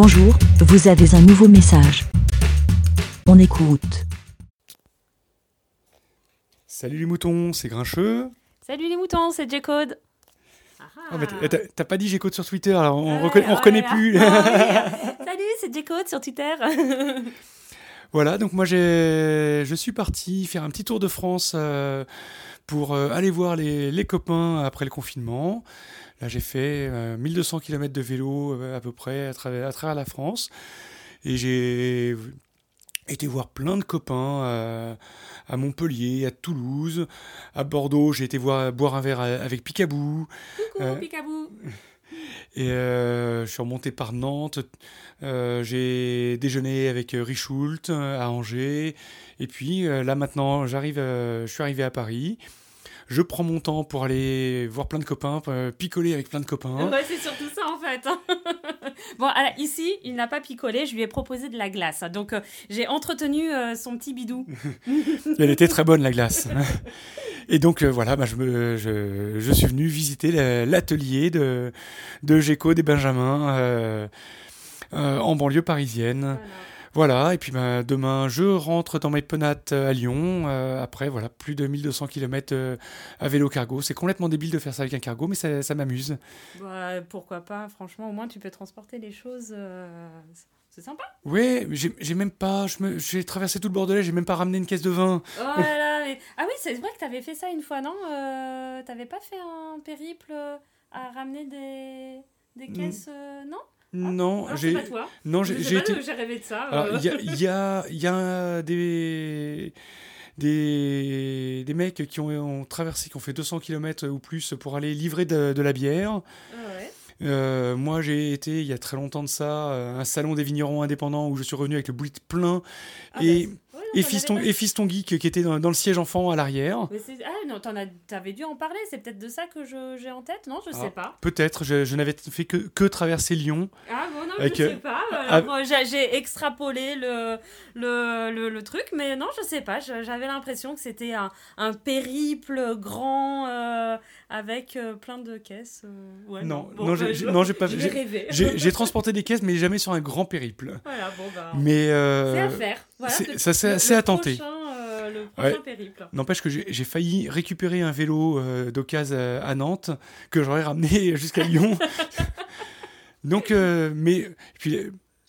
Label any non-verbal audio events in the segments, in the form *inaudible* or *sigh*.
Bonjour, vous avez un nouveau message. On écoute. Salut les moutons, c'est Grincheux. Salut les moutons, c'est J-Code. Ah, t'as- pas dit J-Code sur Twitter, alors on, Ouais, reconna- on oh reconnaît là plus. *laughs* Salut, c'est J-Code sur Twitter. voilà, donc moi j'ai, je suis parti faire un petit tour de France euh, pour euh, aller voir les, les copains après le confinement. Là j'ai fait euh, 1200 km de vélo euh, à peu près à travers, à travers la France. Et j'ai été voir plein de copains euh, à Montpellier, à Toulouse, à Bordeaux. J'ai été voir, boire un verre avec Picabou. Coucou, Euh, Picabou. Et euh, je suis remonté par Nantes. Euh, j'ai déjeuné avec euh, Richoult à Angers. Et puis euh, là maintenant, j'arrive, je suis arrivé à Paris. Je prends mon temps pour aller voir plein de copains, picoler avec plein de copains. Ouais, c'est surtout ça en fait. *laughs* bon, alors, ici, il n'a pas picolé, je lui ai proposé de la glace. Donc, j'ai entretenu son petit bidou. *laughs* Elle était très bonne la glace. *laughs* Et donc euh, voilà, bah, je, suis venu visiter la- l'atelier de, de des Benjamins euh, euh, en banlieue parisienne. Et puis bah, demain je rentre dans mes penates à Lyon. euh, après, voilà, plus de 1200 km à vélo cargo. C'est complètement débile de faire ça avec un cargo, mais ça, ça m'amuse. Bah, pourquoi pas, franchement, au moins tu peux transporter les choses. euh, C'est sympa. Mais j'ai même pas. J'ai traversé tout le Bordelais, j'ai même pas ramené une caisse de vin. Oh là là, mais- Ah oui, c'est vrai que t'avais fait ça une fois, non euh, T'avais pas fait un périple euh, à ramener des, des Mm. caisses, euh, non? Non, Non, j'ai. Non, j'ai été. Rêvé de ça. Euh. il y a, il y, a, y a des, des, des mecs qui ont, ont traversé, qui ont fait 200 km ou plus pour aller livrer de, de la bière. Ah ouais. Euh, moi, j'ai été, il y a très longtemps de ça, à un salon des vignerons indépendants où je suis revenu avec le boulit plein. Ah et, bah, et, Fiston, pas- et Fiston Geek qui était dans, dans le siège enfant à l'arrière. Ah non, t'avais dû en parler, c'est peut-être de ça que je- j'ai en tête, non Je Ah. sais pas. Peut-être, je, je n'avais fait que, que traverser Lyon. Ah bon, non, Avec, je euh, sais pas. ah- Alors, moi, j'ai extrapolé le, le, le, le truc, mais non, je sais pas. J'avais l'impression que c'était un, un périple grand euh, avec euh, plein de caisses. euh, ouais, non, bon, non, bah, j'ai- non, j'ai pas. *laughs* j'ai- *laughs* transporté des caisses, mais jamais sur un grand périple. Voilà, bon, bah. Mais euh, C'est à faire. Voilà, ça, c'est assez à tenter. euh, Ouais. N'empêche que j'ai failli récupérer un vélo euh, d'occasion euh, à Nantes que j'aurais ramené *laughs* jusqu'à Lyon. *laughs* Donc, euh, mais puis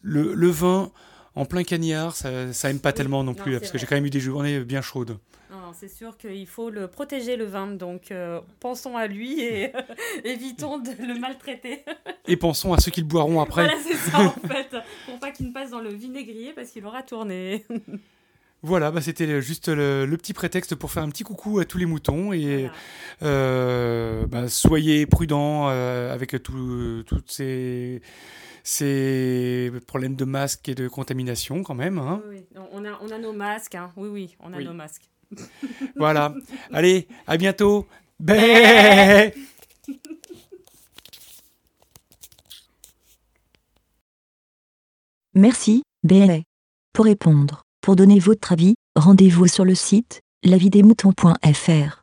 le, le vin en plein cagnard, ça, ça aime pas tellement non plus, c'est parce que j'ai quand même eu des journées bien chaudes. Non, c'est sûr qu'il faut le protéger le vin, donc euh, pensons à lui et *laughs* évitons de le maltraiter. Et pensons à ceux qui le boiront après. Voilà, c'est ça en fait, pour pas qu'il ne passe dans le vinaigrier parce qu'il aura tourné. *laughs* Voilà, bah, c'était juste le, le petit prétexte pour faire un petit coucou à tous les moutons et Voilà. euh, bah, soyez prudents euh, avec tout- toutes ces, ces problèmes de masque et de contamination quand même. hein. Oui, oui. On, a, on a nos masques, hein. oui, oui, on a Oui. nos masques. Voilà. Allez, à bientôt. Merci, BLA. Pour répondre, pour donner votre avis, rendez-vous sur le site lavidemouton.fr.